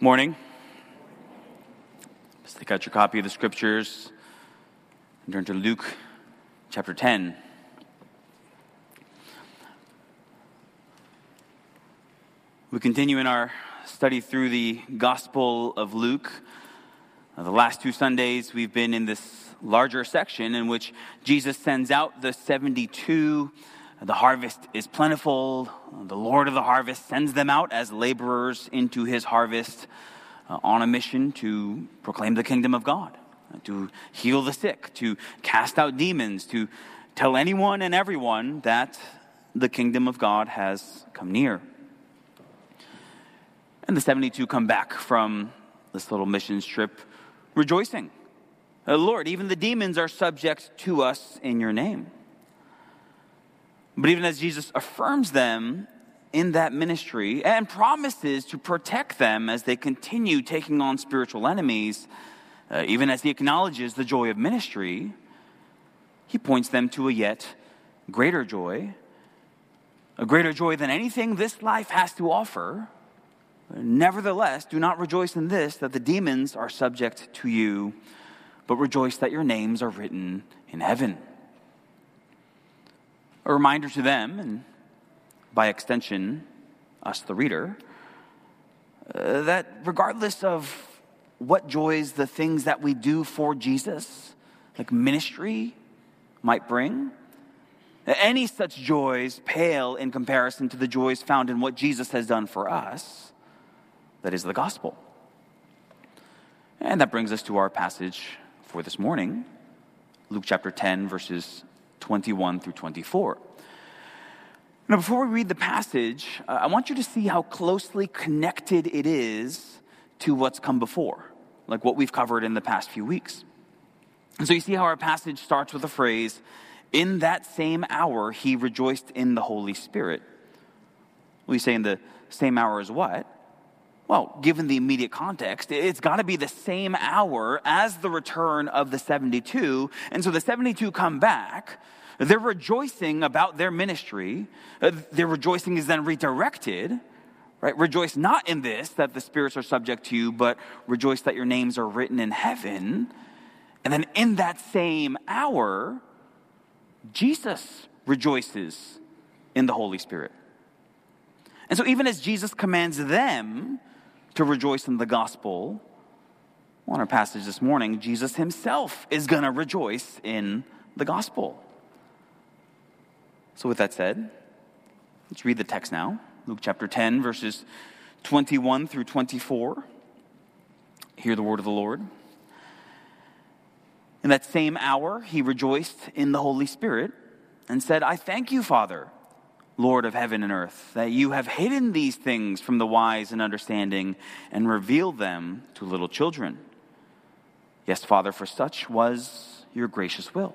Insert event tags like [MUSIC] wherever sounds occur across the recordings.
Morning. Let's take out your copy of the scriptures and turn to Luke chapter 10. We continue in our study through the Gospel of Luke. Uh, the last two Sundays, we've been in this larger section in which Jesus sends out the 72. The harvest is plentiful. The Lord of the harvest sends them out as laborers into his harvest uh, on a mission to proclaim the kingdom of God, to heal the sick, to cast out demons, to tell anyone and everyone that the kingdom of God has come near. And the 72 come back from this little mission trip rejoicing. Uh, Lord, even the demons are subject to us in your name. But even as Jesus affirms them in that ministry and promises to protect them as they continue taking on spiritual enemies, uh, even as he acknowledges the joy of ministry, he points them to a yet greater joy, a greater joy than anything this life has to offer Nevertheless, do not rejoice in this, that the demons are subject to you, but rejoice that your names are written in heaven. A reminder to them, and by extension, us, the reader, uh, that regardless of what joys the things that we do for Jesus, like ministry, might bring, any such joys pale in comparison to the joys found in what Jesus has done for us that is the gospel. And that brings us to our passage for this morning Luke chapter 10, verses 21 through 24. Now, before we read the passage, uh, I want you to see how closely connected it is to what's come before, like what we've covered in the past few weeks. And so you see how our passage starts with the phrase, In that same hour, he rejoiced in the Holy Spirit. We say in the same hour as what? Well, given the immediate context, it's got to be the same hour as the return of the 72. And so the 72 come back. They're rejoicing about their ministry. Uh, their rejoicing is then redirected, right? Rejoice not in this, that the spirits are subject to you, but rejoice that your names are written in heaven. And then in that same hour, Jesus rejoices in the Holy Spirit. And so, even as Jesus commands them to rejoice in the gospel. Well, our passage this morning, Jesus himself is going to rejoice in the gospel. So, with that said, let's read the text now Luke chapter 10, verses 21 through 24. Hear the word of the Lord. In that same hour, he rejoiced in the Holy Spirit and said, I thank you, Father Lord of heaven and earth, that you have hidden these things from the wise and understanding and revealed them to little children. Yes, Father, for such was your gracious will.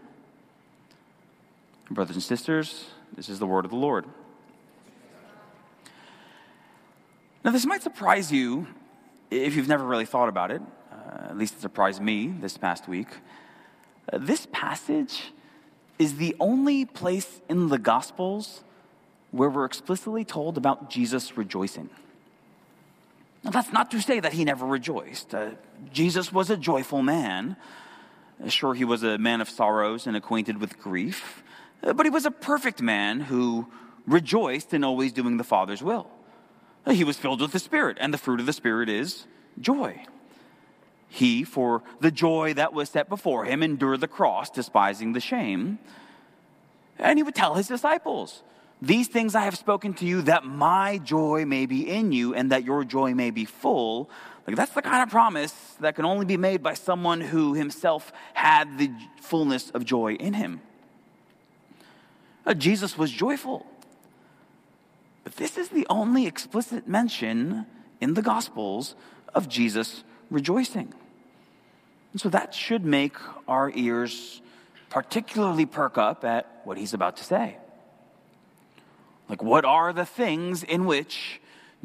Brothers and sisters, this is the word of the Lord. Now, this might surprise you if you've never really thought about it. Uh, at least it surprised me this past week. Uh, this passage is the only place in the Gospels where we're explicitly told about Jesus rejoicing. Now, that's not to say that he never rejoiced. Uh, Jesus was a joyful man. Sure, he was a man of sorrows and acquainted with grief, but he was a perfect man who rejoiced in always doing the Father's will. Uh, he was filled with the Spirit, and the fruit of the Spirit is joy. He, for the joy that was set before him, endured the cross, despising the shame. And he would tell his disciples, These things I have spoken to you, that my joy may be in you, and that your joy may be full. Like, that's the kind of promise that can only be made by someone who himself had the fullness of joy in him. Uh, Jesus was joyful. But this is the only explicit mention in the Gospels of Jesus rejoicing. And so that should make our ears particularly perk up at what he's about to say. Like, what are the things in which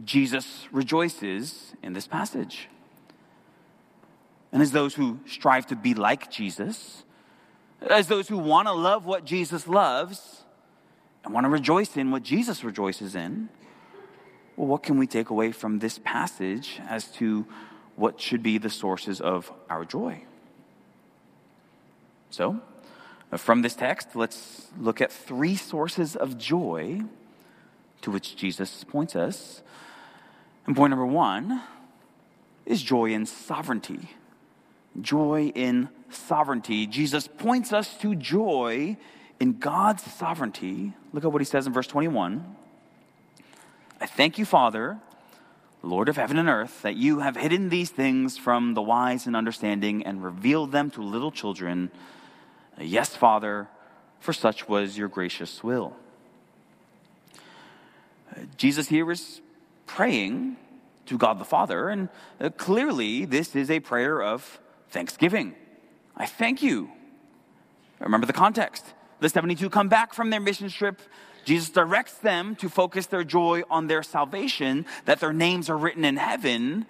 Jesus rejoices in this passage? And as those who strive to be like Jesus, as those who want to love what Jesus loves and want to rejoice in what Jesus rejoices in, well, what can we take away from this passage as to what should be the sources of our joy? So, uh, from this text, let's look at three sources of joy to which Jesus points us. And point number one is joy in sovereignty. Joy in sovereignty. Jesus points us to joy in God's sovereignty. Look at what he says in verse 21. I thank you, Father, Lord of heaven and earth, that you have hidden these things from the wise and understanding and revealed them to little children. Yes, Father, for such was your gracious will. Jesus here is praying to God the Father, and uh, clearly this is a prayer of thanksgiving. I thank you. Remember the context. The 72 come back from their mission trip Jesus directs them to focus their joy on their salvation, that their names are written in heaven,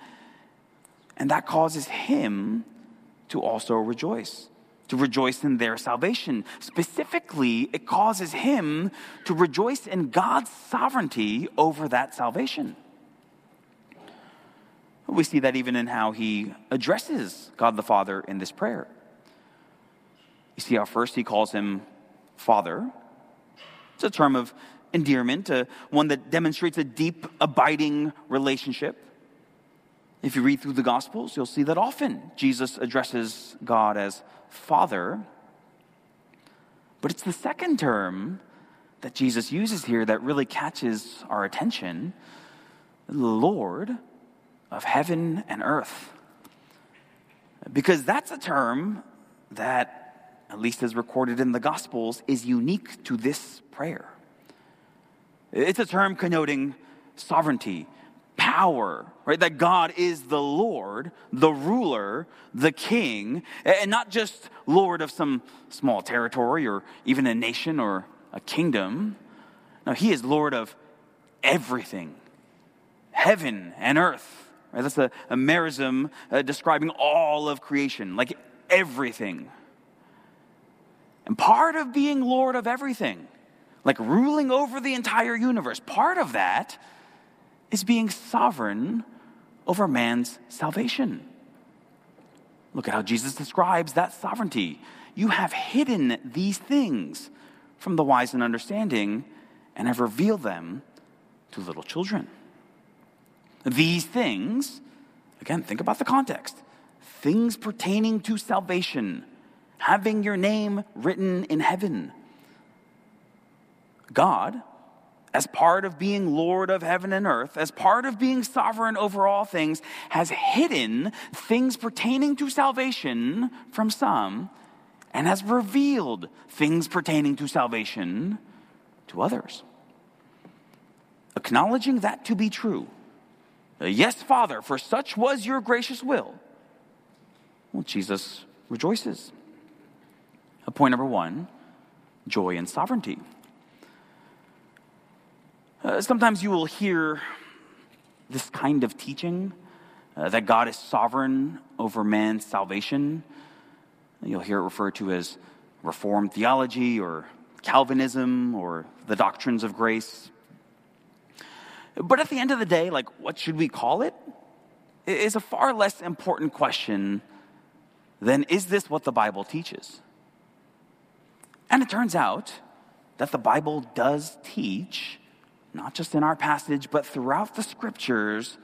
and that causes him to also rejoice, to rejoice in their salvation. Specifically, it causes him to rejoice in God's sovereignty over that salvation. We see that even in how he addresses God the Father in this prayer. You see how first he calls him Father, it's a term of endearment, uh, one that demonstrates a deep, abiding relationship. If you read through the Gospels, you'll see that often Jesus addresses God as Father. But it's the second term that Jesus uses here that really catches our attention Lord of heaven and earth. Because that's a term that at least as recorded in the Gospels, is unique to this prayer. It's a term connoting sovereignty, power, right? That God is the Lord, the ruler, the king, and not just Lord of some small territory or even a nation or a kingdom. No, He is Lord of everything, heaven and earth. Right? That's a, a merism uh, describing all of creation, like everything. And part of being Lord of everything, like ruling over the entire universe, part of that is being sovereign over man's salvation. Look at how Jesus describes that sovereignty. You have hidden these things from the wise and understanding and have revealed them to little children. These things, again, think about the context things pertaining to salvation having your name written in heaven. God, as part of being Lord of heaven and earth, as part of being sovereign over all things, has hidden things pertaining to salvation from some and has revealed things pertaining to salvation to others. Acknowledging that to be true. Uh, yes, Father, for such was your gracious will. Well, Jesus rejoices. Point number one joy and sovereignty. Uh, sometimes you will hear this kind of teaching uh, that God is sovereign over man's salvation. You'll hear it referred to as Reformed theology or Calvinism or the doctrines of grace. But at the end of the day, like, what should we call it? Is a far less important question than is this what the Bible teaches? And it turns out that the Bible does teach, not just in our passage, but throughout the scriptures,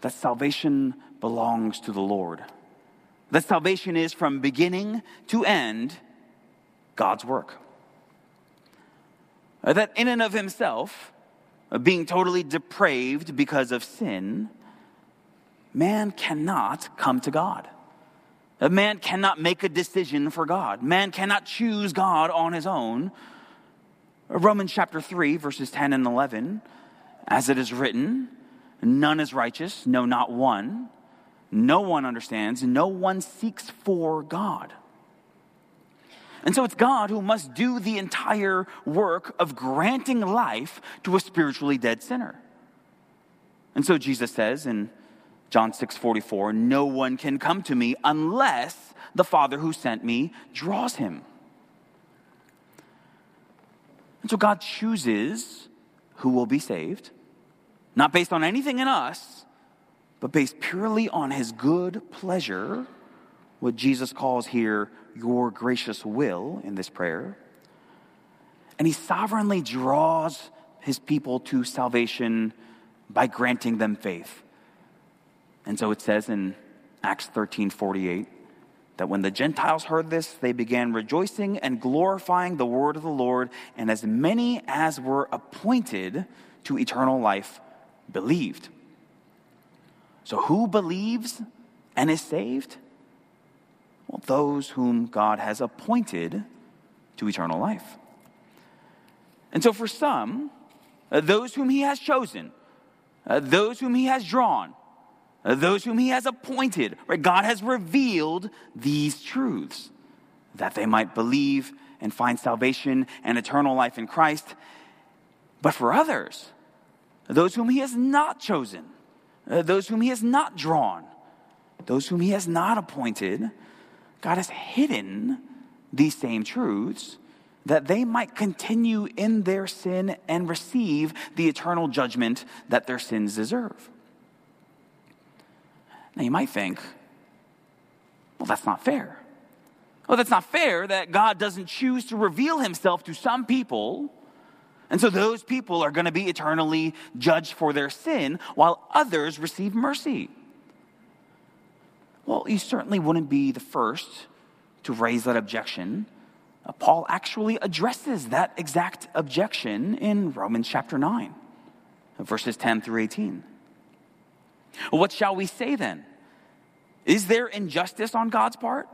that salvation belongs to the Lord. That salvation is from beginning to end God's work. That in and of himself, being totally depraved because of sin, man cannot come to God. A man cannot make a decision for God. Man cannot choose God on his own. Romans chapter 3, verses 10 and 11, as it is written, None is righteous, no, not one. No one understands, no one seeks for God. And so it's God who must do the entire work of granting life to a spiritually dead sinner. And so Jesus says in John 6 44, no one can come to me unless the Father who sent me draws him. And so God chooses who will be saved, not based on anything in us, but based purely on his good pleasure, what Jesus calls here your gracious will in this prayer. And he sovereignly draws his people to salvation by granting them faith. And so it says in Acts 13 48 that when the Gentiles heard this, they began rejoicing and glorifying the word of the Lord, and as many as were appointed to eternal life believed. So, who believes and is saved? Well, those whom God has appointed to eternal life. And so, for some, uh, those whom He has chosen, uh, those whom He has drawn, those whom He has appointed, right? God has revealed these truths that they might believe and find salvation and eternal life in Christ. But for others, those whom He has not chosen, uh, those whom He has not drawn, those whom He has not appointed, God has hidden these same truths that they might continue in their sin and receive the eternal judgment that their sins deserve. Now, you might think, well, that's not fair. Well, that's not fair that God doesn't choose to reveal himself to some people. And so those people are going to be eternally judged for their sin while others receive mercy. Well, you certainly wouldn't be the first to raise that objection. Uh, Paul actually addresses that exact objection in Romans chapter 9, verses 10 through 18. What shall we say then? Is there injustice on God's part?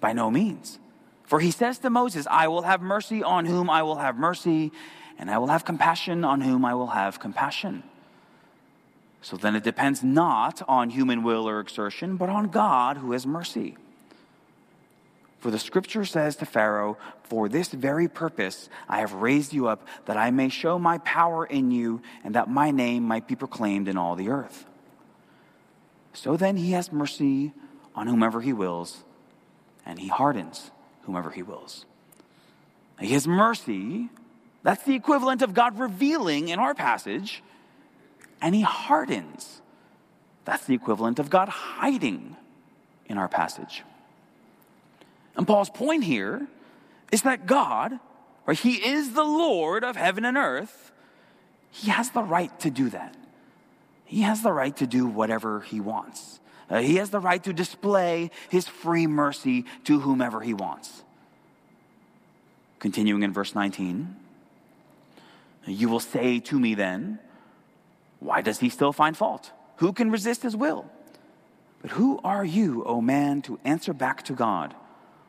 By no means. For he says to Moses, I will have mercy on whom I will have mercy, and I will have compassion on whom I will have compassion. So then it depends not on human will or exertion, but on God who has mercy. For the scripture says to Pharaoh, For this very purpose I have raised you up, that I may show my power in you, and that my name might be proclaimed in all the earth. So then he has mercy on whomever he wills, and he hardens whomever he wills. He has mercy, that's the equivalent of God revealing in our passage and he hardens. That's the equivalent of God hiding in our passage. And Paul's point here is that God, or He is the Lord of heaven and earth, He has the right to do that. He has the right to do whatever He wants. Uh, he has the right to display His free mercy to whomever He wants. Continuing in verse 19, you will say to me then, why does he still find fault? Who can resist his will? But who are you, O man, to answer back to God?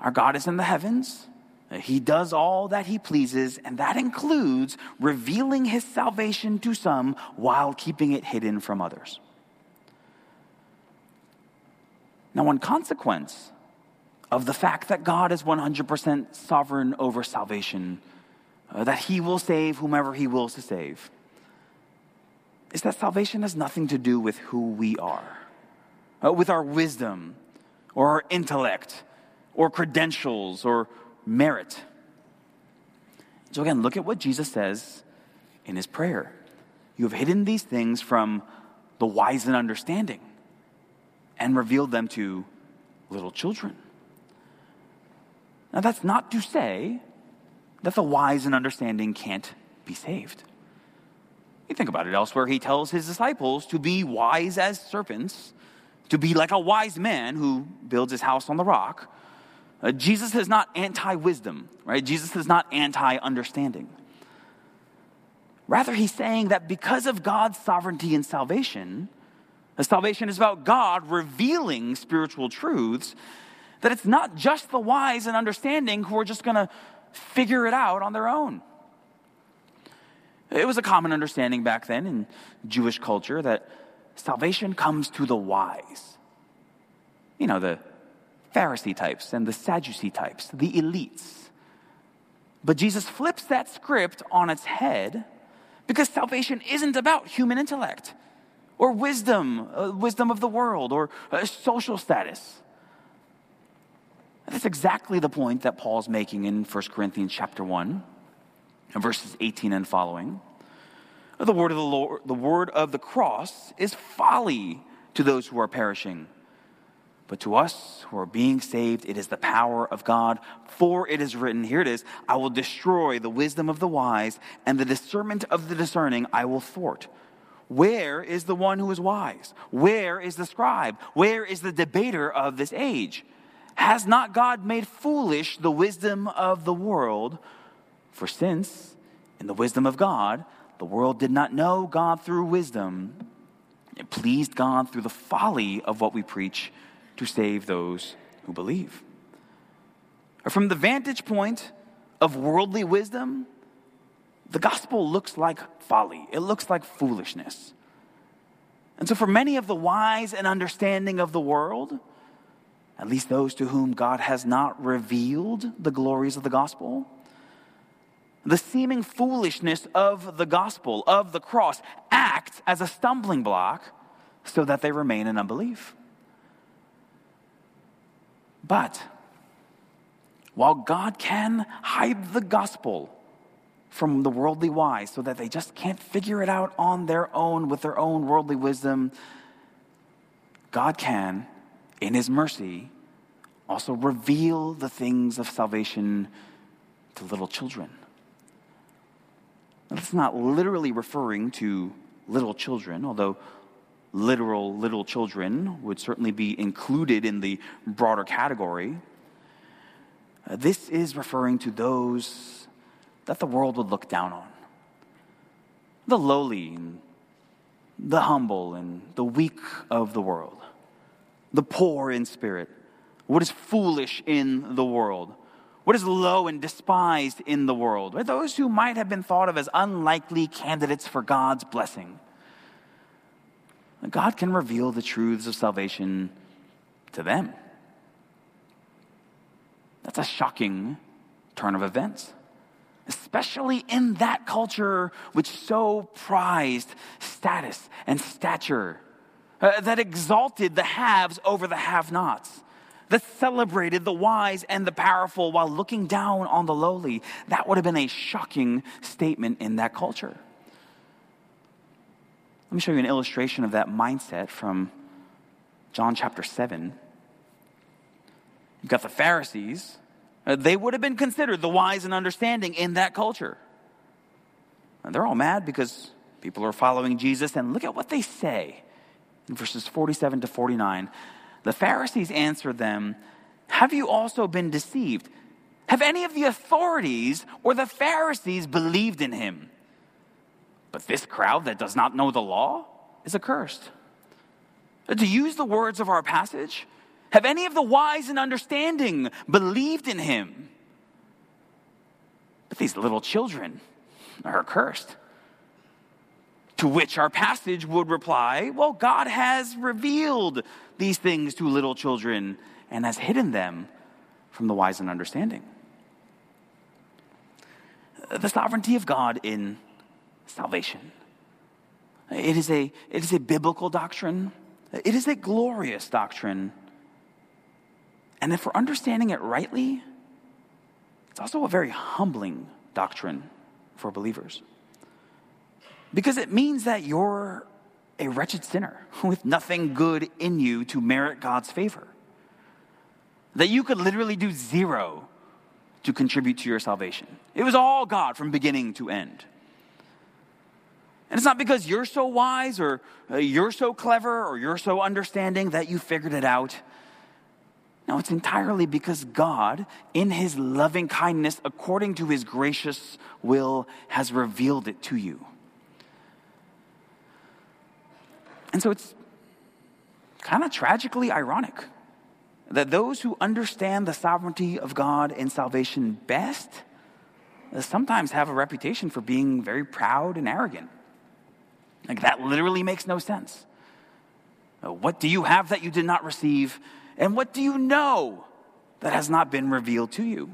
Our God is in the heavens. He does all that he pleases, and that includes revealing his salvation to some while keeping it hidden from others. Now, one consequence of the fact that God is 100% sovereign over salvation, uh, that He will save whomever He wills to save, is that salvation has nothing to do with who we are, uh, with our wisdom or our intellect or credentials or merit. So, again, look at what Jesus says in His prayer. You have hidden these things from the wise and understanding and revealed them to little children. Now, that's not to say that the wise and understanding can't be saved. You think about it elsewhere, he tells his disciples to be wise as serpents, to be like a wise man who builds his house on the rock. Uh, Jesus is not anti wisdom, right? Jesus is not anti understanding. Rather, he's saying that because of God's sovereignty and salvation, salvation is about God revealing spiritual truths, that it's not just the wise and understanding who are just going to figure it out on their own. It was a common understanding back then in Jewish culture that salvation comes to the wise. You know, the Pharisee types and the Sadducee types, the elites. But Jesus flips that script on its head because salvation isn't about human intellect or wisdom, uh, wisdom of the world or uh, social status. That's exactly the point that Paul's making in 1 Corinthians chapter 1 verses 18 and following. The word of the Lord, the word of the cross is folly to those who are perishing. But to us who are being saved, it is the power of God. For it is written, here it is, I will destroy the wisdom of the wise, and the discernment of the discerning I will thwart. Where is the one who is wise? Where is the scribe? Where is the debater of this age? Has not God made foolish the wisdom of the world? For since, in the wisdom of God, the world did not know God through wisdom, it pleased God through the folly of what we preach to save those who believe. Or From the vantage point of worldly wisdom, the gospel looks like folly, it looks like foolishness. And so, for many of the wise and understanding of the world, at least those to whom God has not revealed the glories of the gospel, the seeming foolishness of the gospel, of the cross, acts as a stumbling block so that they remain in unbelief. But while God can hide the gospel from the worldly wise so that they just can't figure it out on their own with their own worldly wisdom, God can, in His mercy, also reveal the things of salvation to little children. That's not literally referring to little children, although literal little children would certainly be included in the broader category. Uh, this is referring to those that the world would look down on. The lowly, and the humble, and the weak of the world, the poor in spirit, what is foolish in the world? What is low and despised in the world, those who might have been thought of as unlikely candidates for God's blessing. God can reveal the truths of salvation to them. That's a shocking turn of events, especially in that culture which so prized status and stature, uh, that exalted the haves over the have nots that celebrated the wise and the powerful while looking down on the lowly. That would have been a shocking statement in that culture. Let me show you an illustration of that mindset from John chapter 7. You've got the Pharisees. Uh, they would have been considered the wise and understanding in that culture. And they're all mad because people are following Jesus, and look at what they say in verses 47 to 49. The Pharisees answered them, Have you also been deceived? Have any of the authorities or the Pharisees believed in him? But this crowd that does not know the law is accursed. To use the words of our passage, have any of the wise and understanding believed in him? But these little children are accursed. To which our passage would reply, Well, God has revealed these things to little children and has hidden them from the wise and understanding. The sovereignty of God in salvation. It is a, it is a biblical doctrine, it is a glorious doctrine. And if we're understanding it rightly, it's also a very humbling doctrine for believers. Because it means that you're a wretched sinner [LAUGHS] with nothing good in you to merit God's favor. That you could literally do zero to contribute to your salvation. It was all God from beginning to end. And it's not because you're so wise or uh, you're so clever or you're so understanding that you figured it out. No, it's entirely because God, in his loving kindness, according to his gracious will, has revealed it to you. And so it's kind of tragically ironic that those who understand the sovereignty of God in salvation best sometimes have a reputation for being very proud and arrogant. Like, that literally makes no sense. Uh, what do you have that you did not receive? And what do you know that has not been revealed to you?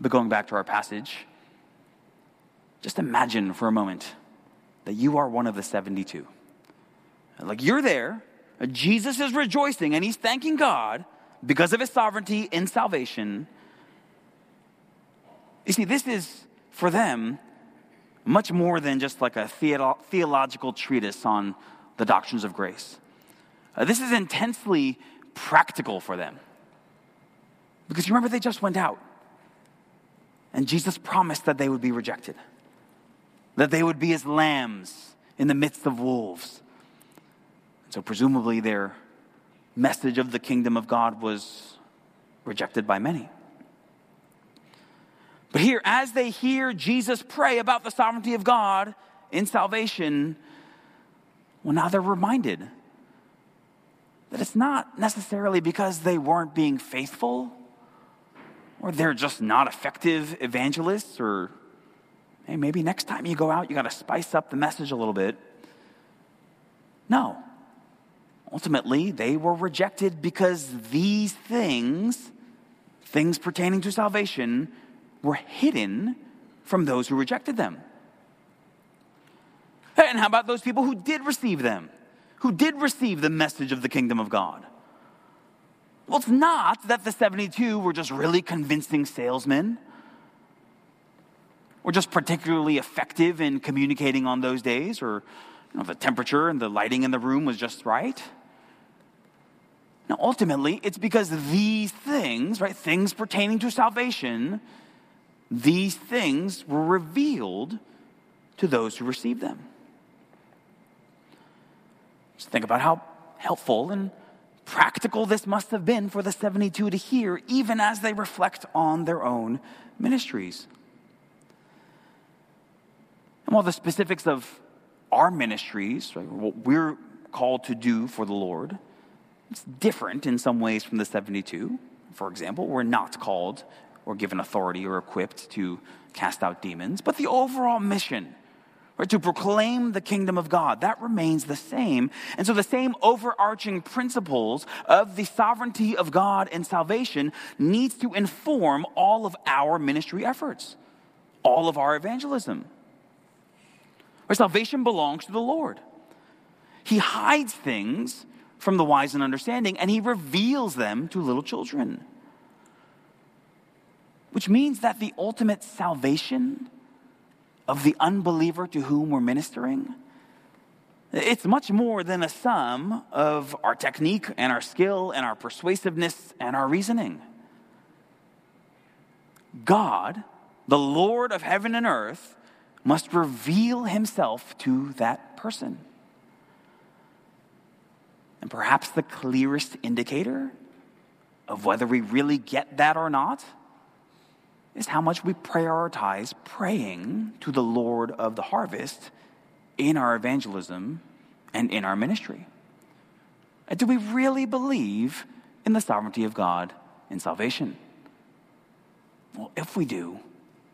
But going back to our passage, just imagine for a moment that you are one of the 72. Like you're there, Jesus is rejoicing and he's thanking God because of his sovereignty in salvation. You see, this is for them much more than just like a theolo- theological treatise on the doctrines of grace. Uh, this is intensely practical for them. Because you remember, they just went out. And Jesus promised that they would be rejected that they would be as lambs in the midst of wolves. So, presumably, their message of the kingdom of God was rejected by many. But here, as they hear Jesus pray about the sovereignty of God in salvation, well, now they're reminded that it's not necessarily because they weren't being faithful or they're just not effective evangelists or hey, maybe next time you go out, you got to spice up the message a little bit. No. Ultimately, they were rejected because these things, things pertaining to salvation, were hidden from those who rejected them. And how about those people who did receive them, who did receive the message of the kingdom of God? Well, it's not that the 72 were just really convincing salesmen or just particularly effective in communicating on those days, or you know, the temperature and the lighting in the room was just right. Now, ultimately, it's because these things, right, things pertaining to salvation, these things were revealed to those who received them. Just think about how helpful and practical this must have been for the 72 to hear, even as they reflect on their own ministries. And while the specifics of our ministries, right, what we're called to do for the Lord, it's different in some ways from the 72. For example, we're not called or given authority or equipped to cast out demons, but the overall mission, right, to proclaim the kingdom of God, that remains the same. And so the same overarching principles of the sovereignty of God and salvation needs to inform all of our ministry efforts, all of our evangelism. Our salvation belongs to the Lord. He hides things from the wise and understanding, and he reveals them to little children. Which means that the ultimate salvation of the unbeliever to whom we're ministering, it's much more than a sum of our technique and our skill and our persuasiveness and our reasoning. God, the Lord of heaven and earth, must reveal himself to that person. And perhaps the clearest indicator of whether we really get that or not is how much we prioritize praying to the Lord of the harvest in our evangelism and in our ministry. Do we really believe in the sovereignty of God in salvation? Well, if we do,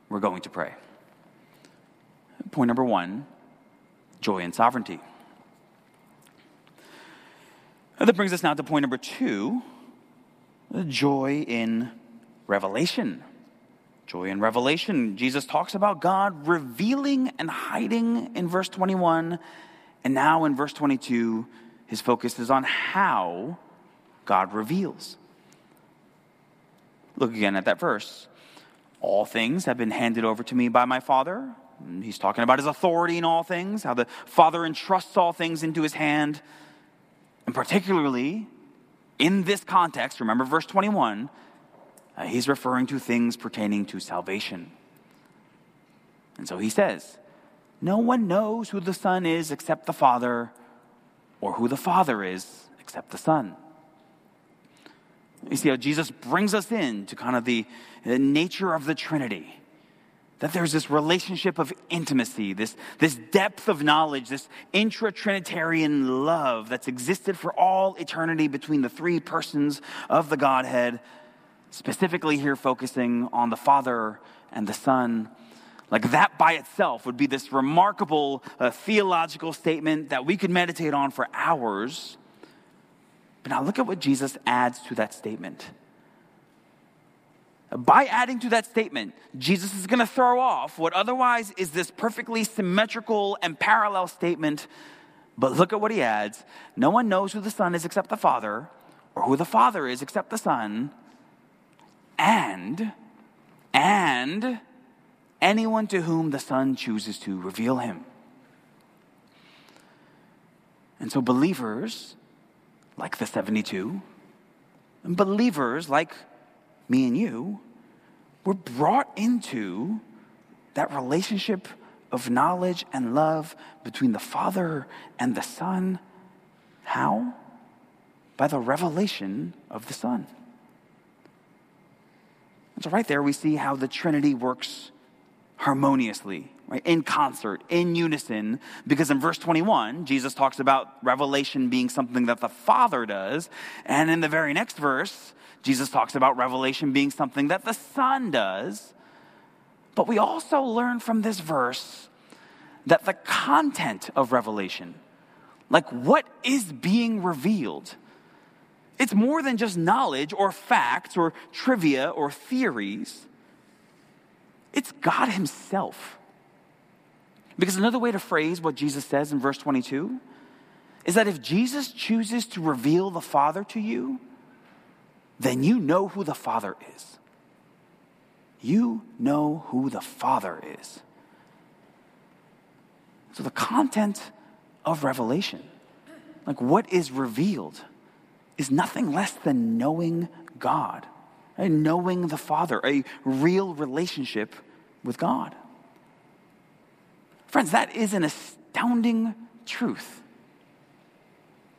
we're going to pray. Point number one joy and sovereignty. That brings us now to point number two joy in revelation. Joy in revelation. Jesus talks about God revealing and hiding in verse 21. And now in verse 22, his focus is on how God reveals. Look again at that verse. All things have been handed over to me by my Father. He's talking about his authority in all things, how the Father entrusts all things into his hand. And particularly in this context, remember verse 21, uh, he's referring to things pertaining to salvation. And so he says, No one knows who the Son is except the Father, or who the Father is except the Son. You see how Jesus brings us in to kind of the, the nature of the Trinity. That there's this relationship of intimacy, this, this depth of knowledge, this intra Trinitarian love that's existed for all eternity between the three persons of the Godhead, specifically here focusing on the Father and the Son. Like that by itself would be this remarkable uh, theological statement that we could meditate on for hours. But now look at what Jesus adds to that statement. By adding to that statement, Jesus is going to throw off what otherwise is this perfectly symmetrical and parallel statement. But look at what he adds No one knows who the Son is except the Father, or who the Father is except the Son, and, and anyone to whom the Son chooses to reveal him. And so, believers like the 72, and believers like me and you, were brought into that relationship of knowledge and love between the Father and the Son. How? By the revelation of the Son. And so, right there, we see how the Trinity works harmoniously right? In concert, in unison, because in verse 21, Jesus talks about revelation being something that the Father does. And in the very next verse, Jesus talks about revelation being something that the Son does. But we also learn from this verse that the content of revelation, like what is being revealed, it's more than just knowledge or facts or trivia or theories. It's God Himself. Because another way to phrase what Jesus says in verse 22 is that if Jesus chooses to reveal the Father to you, then you know who the Father is. You know who the Father is. So, the content of revelation, like what is revealed, is nothing less than knowing God, and knowing the Father, a real relationship with God. Friends, that is an astounding truth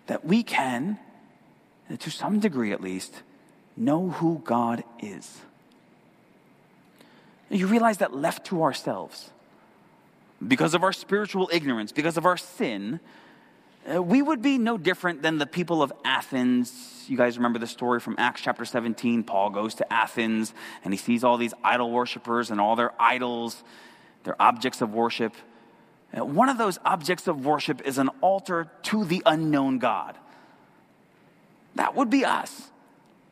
that we can, to some degree at least, know who God is. You realize that left to ourselves, because of our spiritual ignorance, because of our sin, uh, we would be no different than the people of Athens. You guys remember the story from Acts chapter 17? Paul goes to Athens and he sees all these idol worshippers and all their idols, their objects of worship. One of those objects of worship is an altar to the unknown God. That would be us.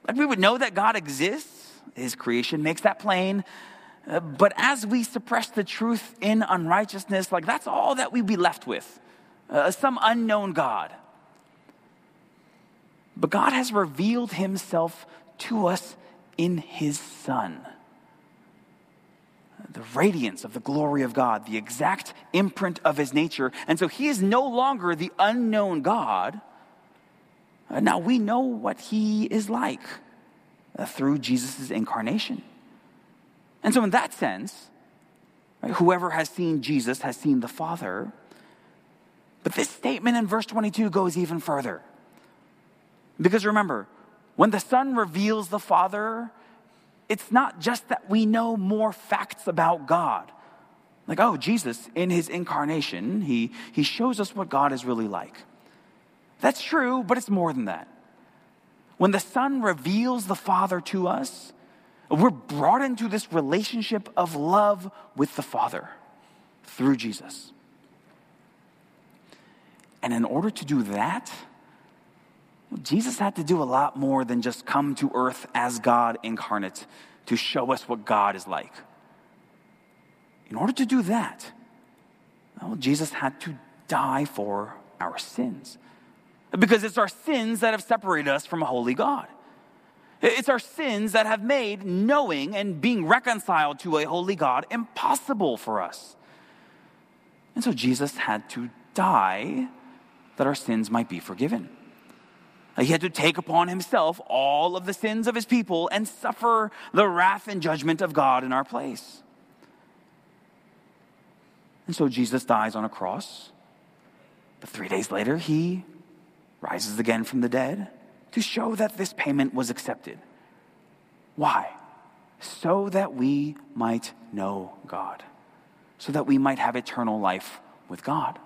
Like we would know that God exists, His creation makes that plain. Uh, but as we suppress the truth in unrighteousness, like that's all that we'd be left with uh, some unknown God. But God has revealed Himself to us in His Son the radiance of the glory of God, the exact imprint of his nature. And so he is no longer the unknown God. Uh, now we know what he is like uh, through Jesus' incarnation. And so, in that sense, right, whoever has seen Jesus has seen the Father. But this statement in verse 22 goes even further. Because remember, when the Son reveals the Father, it's not just that we know more facts about God. Like, oh, Jesus, in his incarnation, he, he shows us what God is really like. That's true, but it's more than that. When the Son reveals the Father to us, we're brought into this relationship of love with the Father through Jesus. And in order to do that, Jesus had to do a lot more than just come to earth as God incarnate to show us what God is like. In order to do that, well, Jesus had to die for our sins. Because it's our sins that have separated us from a holy God. It's our sins that have made knowing and being reconciled to a holy God impossible for us. And so Jesus had to die that our sins might be forgiven. He had to take upon himself all of the sins of his people and suffer the wrath and judgment of God in our place. And so Jesus dies on a cross. But three days later, he rises again from the dead to show that this payment was accepted. Why? So that we might know God, so that we might have eternal life with God.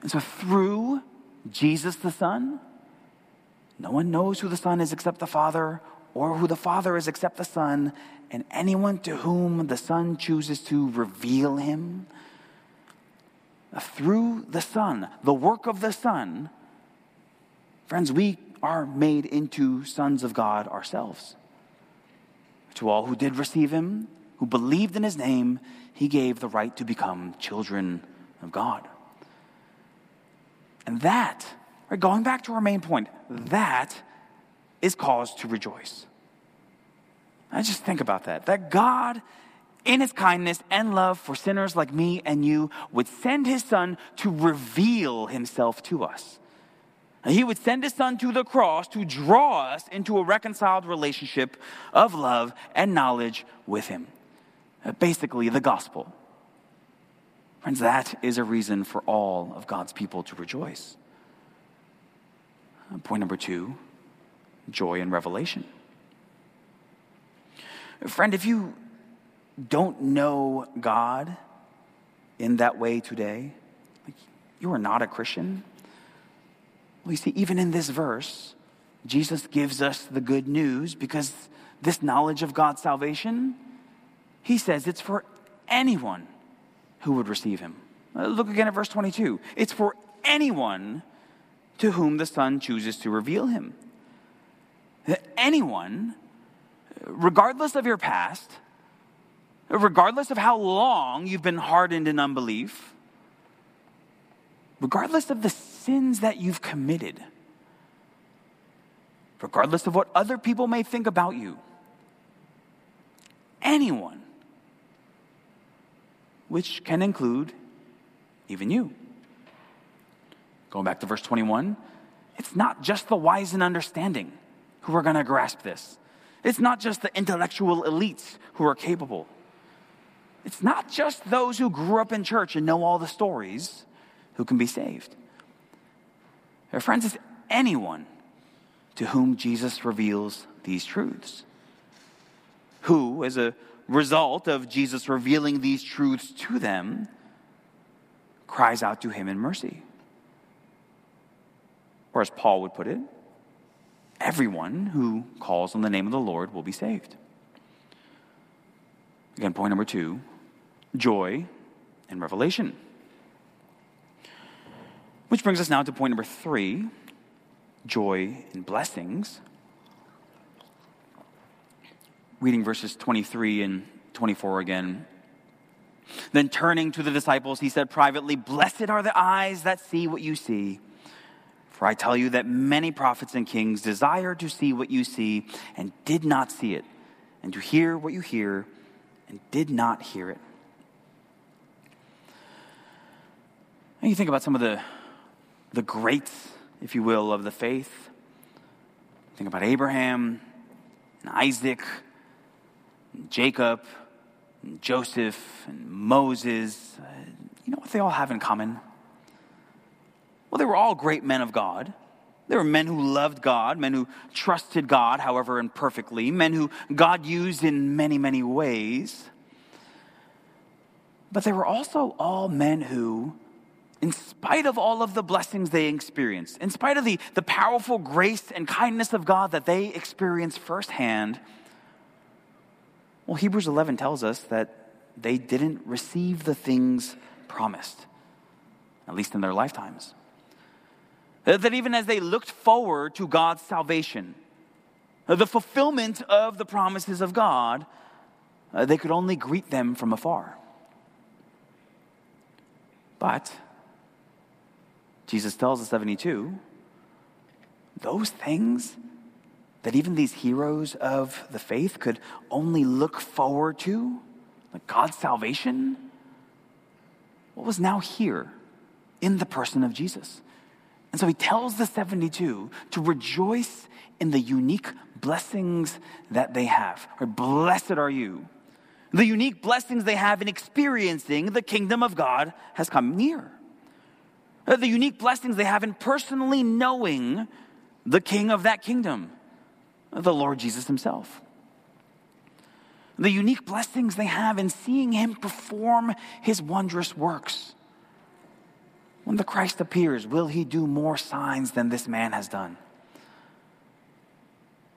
And so, through Jesus the Son, no one knows who the Son is except the Father, or who the Father is except the Son, and anyone to whom the Son chooses to reveal him. Through the Son, the work of the Son, friends, we are made into sons of God ourselves. To all who did receive him, who believed in his name, he gave the right to become children of God. And that, right, going back to our main point, that is cause to rejoice. I just think about that. That God, in his kindness and love for sinners like me and you, would send his son to reveal himself to us. He would send his son to the cross to draw us into a reconciled relationship of love and knowledge with him. Uh, basically, the gospel. Friends, that is a reason for all of God's people to rejoice. Uh, point number two joy and revelation. Friend, if you don't know God in that way today, you are not a Christian. Well, you see, even in this verse, Jesus gives us the good news because this knowledge of God's salvation, he says it's for anyone who would receive him. Uh, look again at verse 22. It's for anyone to whom the Son chooses to reveal him. Uh, anyone uh, regardless of your past, uh, regardless of how long you've been hardened in unbelief, regardless of the sins that you've committed, regardless of what other people may think about you, anyone, which can include even you. Going back to verse 21, it's not just the wise and understanding who are going to grasp this. It's not just the intellectual elites who are capable. It's not just those who grew up in church and know all the stories who can be saved. Our friends, it's anyone to whom Jesus reveals these truths. Who, as a result of Jesus revealing these truths to them, cries out to him in mercy. Or as Paul would put it, everyone who calls on the name of the Lord will be saved. Again, point number two joy and revelation. Which brings us now to point number three joy and blessings. Reading verses 23 and 24 again. Then turning to the disciples, he said privately, Blessed are the eyes that see what you see. For I tell you that many prophets and kings desired to see what you see and did not see it, and to hear what you hear and did not hear it. And you think about some of the, the greats, if you will, of the faith. Think about Abraham and Isaac Jacob and Joseph and Moses. Uh, you know what they all have in common? Well, they were all great men of God. They were men who loved God, men who trusted God, however imperfectly, men who God used in many, many ways. But they were also all men who, in spite of all of the blessings they experienced, in spite of the, the powerful grace and kindness of God that they experienced firsthand, well, Hebrews 11 tells us that they didn't receive the things promised, at least in their lifetimes. That even as they looked forward to God's salvation, the fulfillment of the promises of God, uh, they could only greet them from afar. But Jesus tells the 72 those things that even these heroes of the faith could only look forward to, like God's salvation, what was now here in the person of Jesus. And so he tells the 72 to rejoice in the unique blessings that they have. Or blessed are you The unique blessings they have in experiencing the kingdom of God has come near. The unique blessings they have in personally knowing the king of that kingdom, the Lord Jesus himself. The unique blessings they have in seeing him perform his wondrous works. When the Christ appears, will he do more signs than this man has done?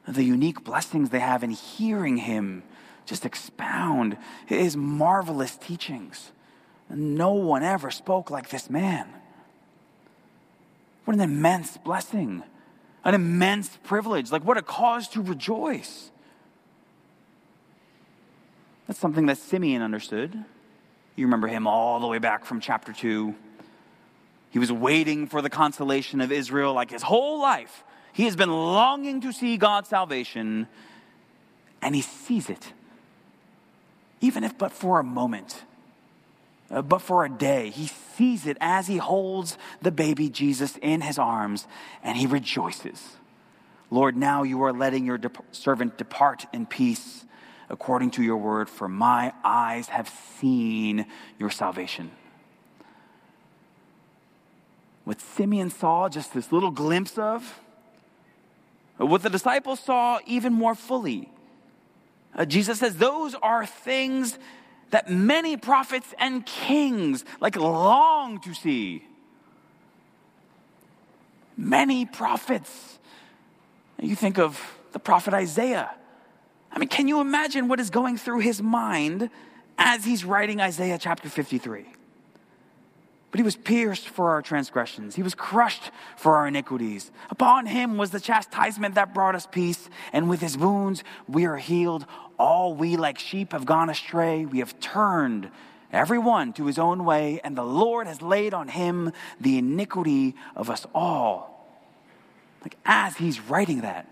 The unique blessings they have in hearing him just expound his marvelous teachings. No one ever spoke like this man. What an immense blessing, an immense privilege. Like, what a cause to rejoice. That's something that Simeon understood. You remember him all the way back from chapter 2. He was waiting for the consolation of Israel like his whole life. He has been longing to see God's salvation, and he sees it. Even if but for a moment, uh, but for a day, he sees it as he holds the baby Jesus in his arms, and he rejoices. Lord, now you are letting your de- servant depart in peace according to your word, for my eyes have seen your salvation. What Simeon saw, just this little glimpse of, what the disciples saw even more fully. Uh, Jesus says those are things that many prophets and kings like long to see. Many prophets. You think of the prophet Isaiah. I mean, can you imagine what is going through his mind as he's writing Isaiah chapter 53? But he was pierced for our transgressions. He was crushed for our iniquities. Upon him was the chastisement that brought us peace, and with his wounds we are healed. All we like sheep have gone astray. We have turned everyone to his own way, and the Lord has laid on him the iniquity of us all. Like as he's writing that,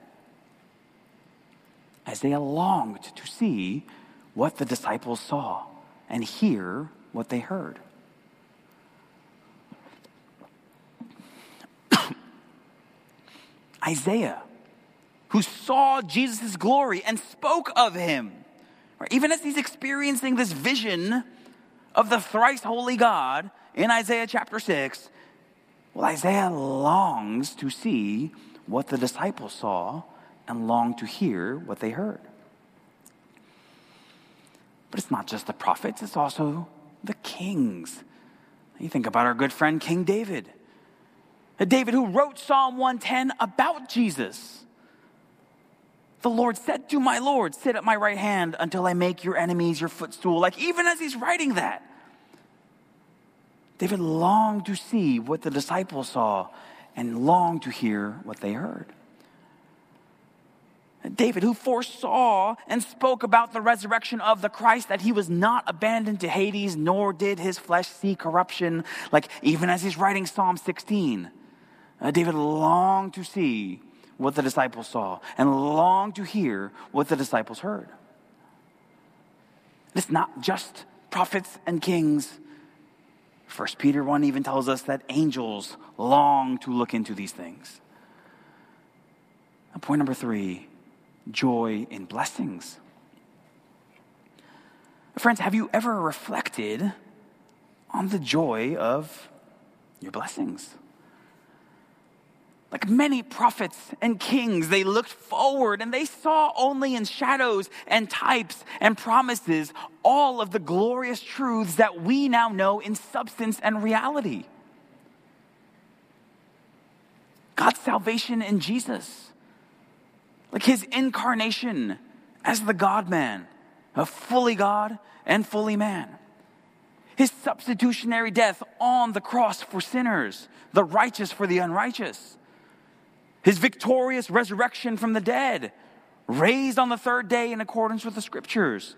Isaiah longed to see what the disciples saw and hear what they heard. Isaiah, who saw Jesus' glory and spoke of him, right? even as he's experiencing this vision of the thrice holy God in Isaiah chapter 6, well, Isaiah longs to see what the disciples saw and long to hear what they heard. But it's not just the prophets, it's also the kings. You think about our good friend King David. David, who wrote Psalm 110 about Jesus. The Lord said to my Lord, Sit at my right hand until I make your enemies your footstool. Like, even as he's writing that, David longed to see what the disciples saw and longed to hear what they heard. David, who foresaw and spoke about the resurrection of the Christ, that he was not abandoned to Hades, nor did his flesh see corruption, like even as he's writing Psalm 16. Uh, David longed to see what the disciples saw and longed to hear what the disciples heard. It's not just prophets and kings. First Peter 1 even tells us that angels long to look into these things. And point number three joy in blessings. Friends, have you ever reflected on the joy of your blessings? Like many prophets and kings, they looked forward and they saw only in shadows and types and promises all of the glorious truths that we now know in substance and reality. God's salvation in Jesus, like his incarnation as the God man, a fully God and fully man. His substitutionary death on the cross for sinners, the righteous for the unrighteous his victorious resurrection from the dead, raised on the third day in accordance with the scriptures,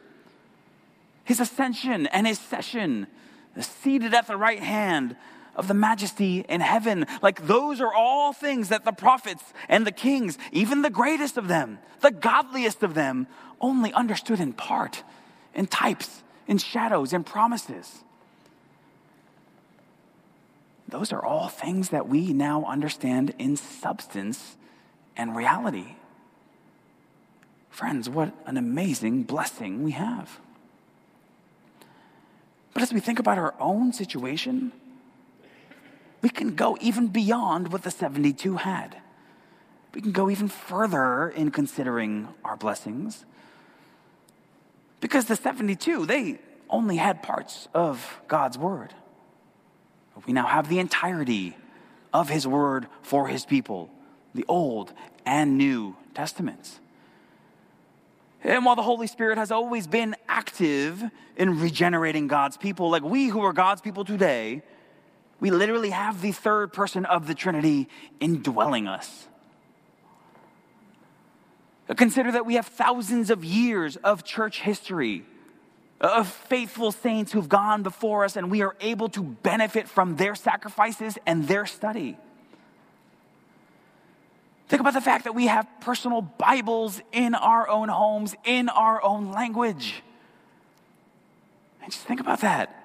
his ascension and his session, seated at the right hand of the majesty in heaven. Like those are all things that the prophets and the kings, even the greatest of them, the godliest of them, only understood in part, in types, in shadows, in promises. Those are all things that we now understand in substance and reality. Friends, what an amazing blessing we have. But as we think about our own situation, we can go even beyond what the 72 had. We can go even further in considering our blessings. Because the 72, they only had parts of God's word. We now have the entirety of his word for his people, the Old and New Testaments. And while the Holy Spirit has always been active in regenerating God's people, like we who are God's people today, we literally have the third person of the Trinity indwelling us. Consider that we have thousands of years of church history, of faithful saints who've gone before us, and we are able to benefit from their sacrifices and their study. Think about the fact that we have personal Bibles in our own homes, in our own language. And just think about that.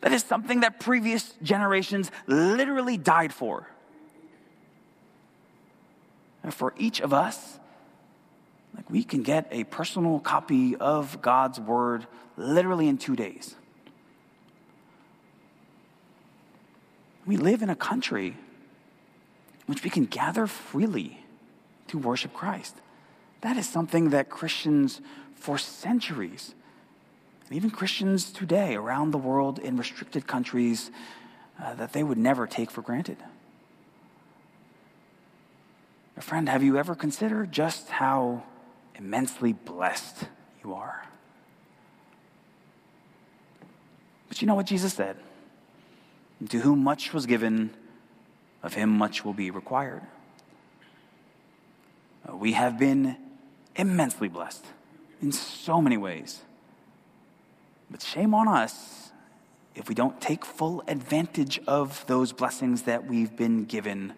That is something that previous generations literally died for. And for each of us, like we can get a personal copy of God's word literally in two days. We live in a country which we can gather freely to worship Christ. That is something that Christians for centuries, and even Christians today around the world in restricted countries, uh, that they would never take for granted. Friend, have you ever considered just how immensely blessed you are? But you know what Jesus said? To whom much was given, of him much will be required. Uh, we have been immensely blessed in so many ways. But shame on us if we don't take full advantage of those blessings that we've been given.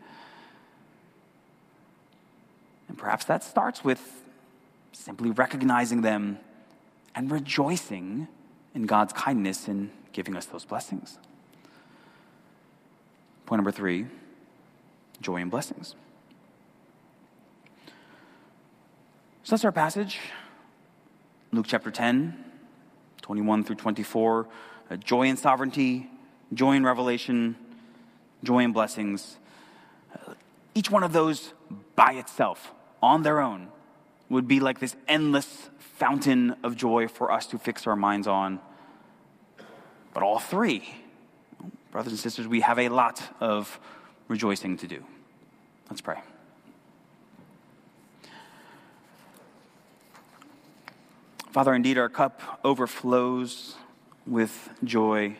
And perhaps that starts with simply recognizing them and rejoicing in God's kindness in giving us those blessings. Point number three joy and blessings. So that's our passage. Luke chapter 10, 21 through 24. Uh, joy and sovereignty, joy and revelation, joy and blessings. Uh, each one of those by itself, on their own, would be like this endless fountain of joy for us to fix our minds on. But all three, brothers and sisters, we have a lot of rejoicing to do. Let's pray. Father, indeed, our cup overflows with joy.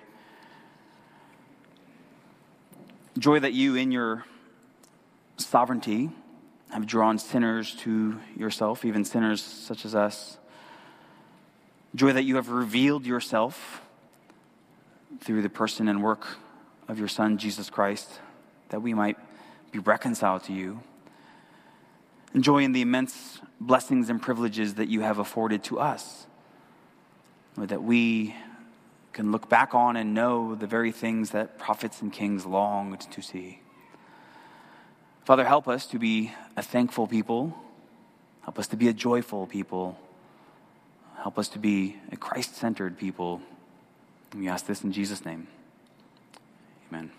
Joy that you, in your sovereignty, have drawn sinners to yourself, even sinners such as us. Joy that you have revealed yourself through the person and work of your Son, Jesus Christ, that we might be reconciled to you. And joy in the immense blessings and privileges that you have afforded to us. That we can look back on and know the very things that prophets and kings longed to see. Father, help us to be a thankful people. Help us to be a joyful people. Help us to be a Christ centered people. We ask this in Jesus' name. Amen.